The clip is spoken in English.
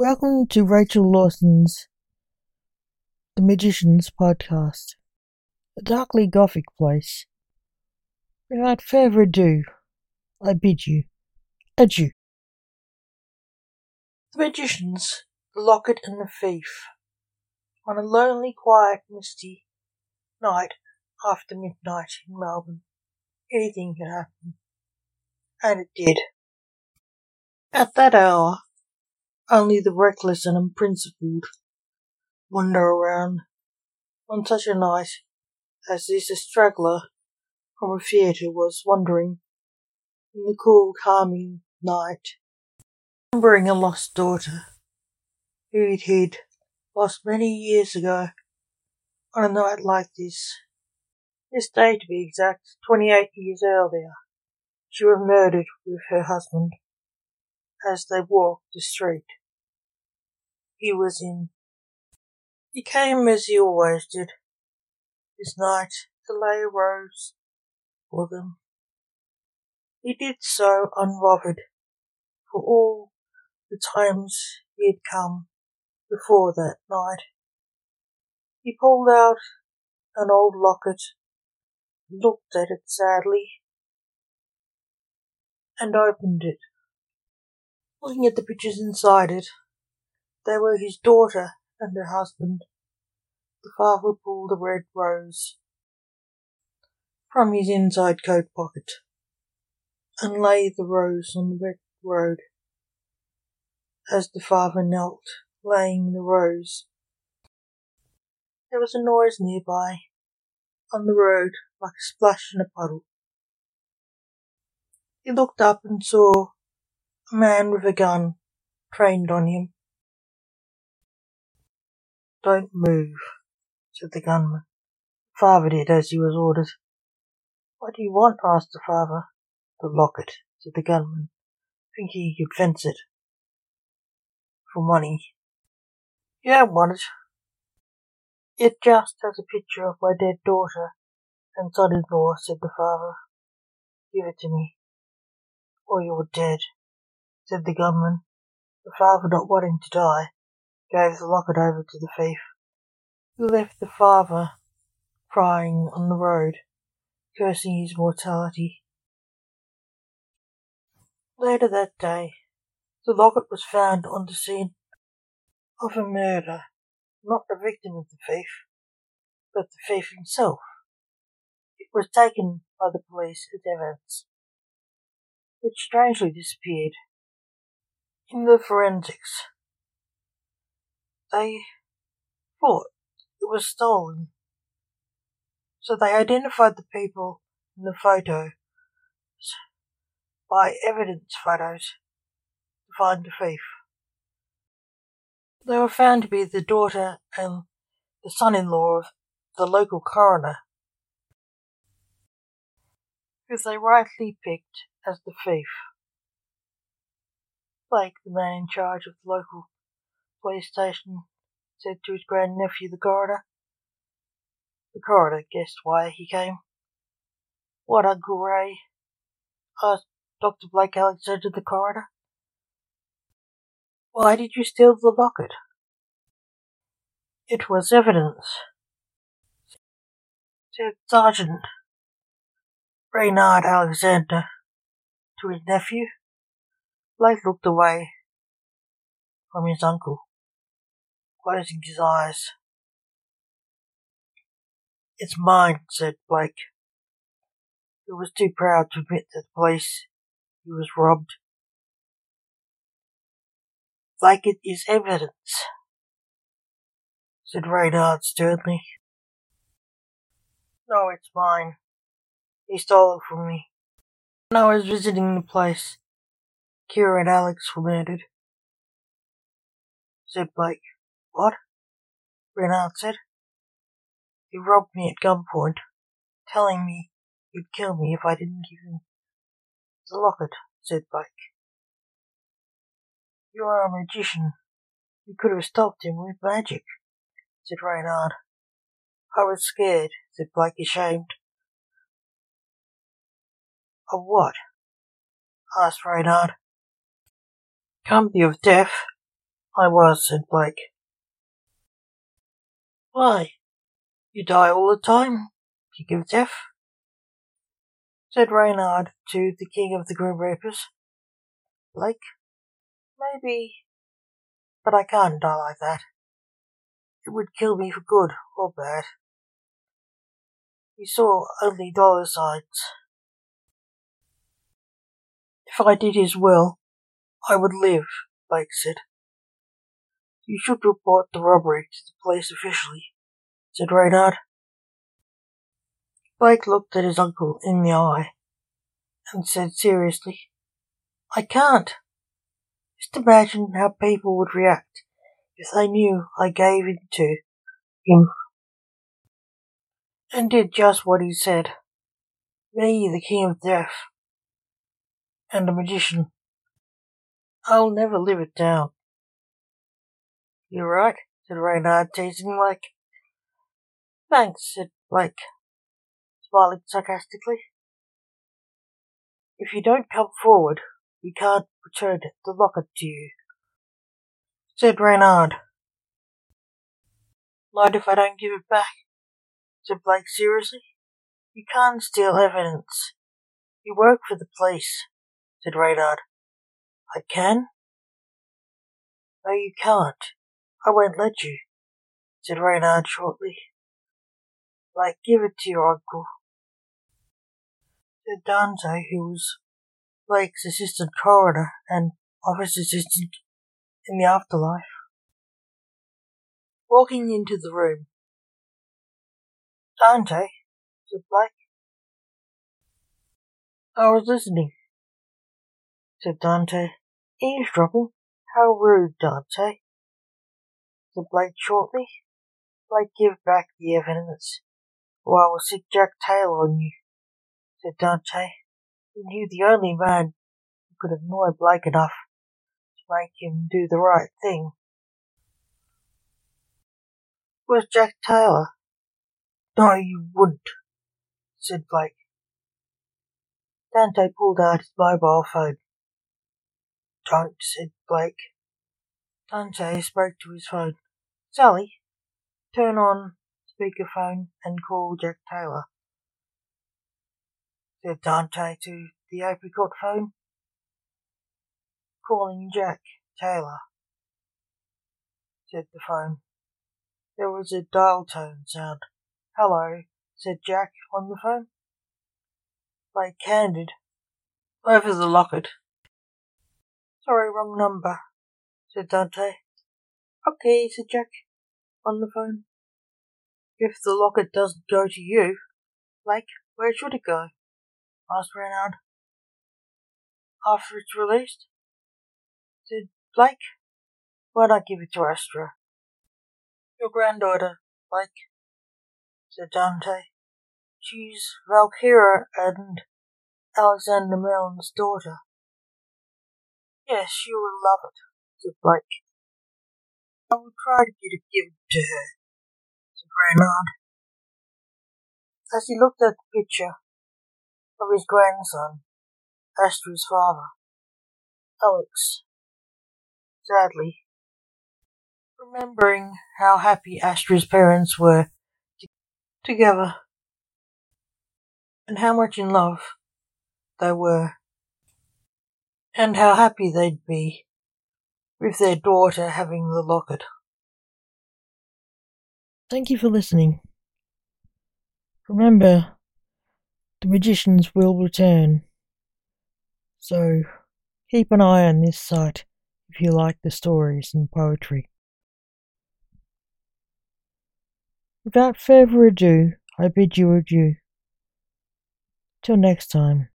Welcome to Rachel Lawson's The Magicians podcast, a darkly gothic place. Without further ado, I bid you adieu. The Magicians, The Locket and the Thief. On a lonely, quiet, misty night after midnight in Melbourne, anything can happen. And it did. At that hour, only the reckless and unprincipled wander around. On such a night as this, a straggler from a theatre was wandering in the cool, calming night, remembering a lost daughter who he'd hid, lost many years ago, on a night like this. This day, to be exact, 28 years earlier, she was murdered with her husband as they walked the street he was in. He came as he always did. This night to lay a rose for them. He did so unbothered for all the times he had come before that night. He pulled out an old locket, looked at it sadly, and opened it. Looking at the pictures inside it, they were his daughter and her husband. The father pulled a red rose from his inside coat pocket and laid the rose on the wet road. As the father knelt, laying the rose, there was a noise nearby, on the road, like a splash in a puddle. He looked up and saw a man with a gun trained on him. Don't move, said the gunman. Father did as he was ordered. What do you want? asked the father. The locket, said the gunman, thinking he could fence it. For money. You don't want it. It just has a picture of my dead daughter and son-in-law, said the father. Give it to me, or you're dead, said the gunman, the father not wanting to die gave the locket over to the thief, who left the father crying on the road, cursing his mortality. Later that day, the locket was found on the scene of a murder, not the victim of the thief, but the thief himself. It was taken by the police as evidence, which strangely disappeared. In the forensics, they thought it was stolen. So they identified the people in the photo by evidence photos to find the thief. They were found to be the daughter and the son-in-law of the local coroner, who they rightly picked as the thief. Blake, the man in charge of the local police station, said to his grandnephew, the coroner. The coroner guessed why he came. What, Uncle Ray? asked Dr. Blake Alexander, the coroner. Why did you steal the locket? It was evidence, said Sergeant Reynard Alexander to his nephew. Blake looked away from his uncle closing his eyes. It's mine, said Blake, who was too proud to admit to the police he was robbed. Like it is evidence, said Reynard sternly. No, it's mine. He stole it from me. When I was visiting the place, Kira and Alex were murdered, said Blake. What? Reynard said. He robbed me at gunpoint, telling me he'd kill me if I didn't give him the locket, said Blake. You are a magician. You could have stopped him with magic, said Reynard. I was scared, said Blake, ashamed. Of what? asked Reynard. Company of death, I was, said Blake. Why? You die all the time? King of Death? said Reynard to the King of the Grim Reapers. Blake, maybe, but I can't die like that. It would kill me for good or bad. He saw only dollar signs. If I did his will, I would live, Blake said. You should report the robbery to the police officially, said Reynard. Blake looked at his uncle in the eye and said seriously, I can't. Just imagine how people would react if they knew I gave in to him and did just what he said. Me, the king of death, and a magician. I'll never live it down. You're right, said Reynard, teasing Blake. Thanks, said Blake, smiling sarcastically. If you don't come forward, we can't return the locket to you, said Reynard. Mind if I don't give it back? said Blake seriously. You can't steal evidence. You work for the police, said Reynard. I can? No, you can't. I won't let you, said Reynard shortly. Like, give it to your uncle, said Dante, who was Blake's assistant coroner and office assistant in the afterlife. Walking into the room. Dante, said Blake. I was listening, said Dante. Eavesdropping? How rude, Dante said Blake shortly. Blake, give back the evidence, or I will sic Jack Taylor on you, said Dante. He knew the only man who could annoy Blake enough to make him do the right thing was Jack Taylor. No, you wouldn't, said Blake. Dante pulled out his mobile phone. Don't, said Blake. Dante spoke to his phone. Sally, turn on speakerphone and call Jack Taylor, said Dante to the apricot phone. Calling Jack Taylor, said the phone. There was a dial tone sound. Hello, said Jack on the phone. Blake handed over the locket. Sorry, wrong number, said Dante. Okay, said Jack on the phone. If the locket doesn't go to you, Blake, where should it go? asked Reynard. After it's released? said Blake. Why not give it to Astra? Your granddaughter, Blake, said Dante. She's Valkyra and Alexander Mellon's daughter. Yes, she will love it, said Blake. I will try to get it given to her, said Reynard. As he looked at the picture of his grandson, Astra's father, Alex, sadly, remembering how happy Astra's parents were t- together and how much in love they were and how happy they'd be with their daughter having the locket. Thank you for listening. Remember, the magicians will return. So, keep an eye on this site if you like the stories and poetry. Without further ado, I bid you adieu. Till next time.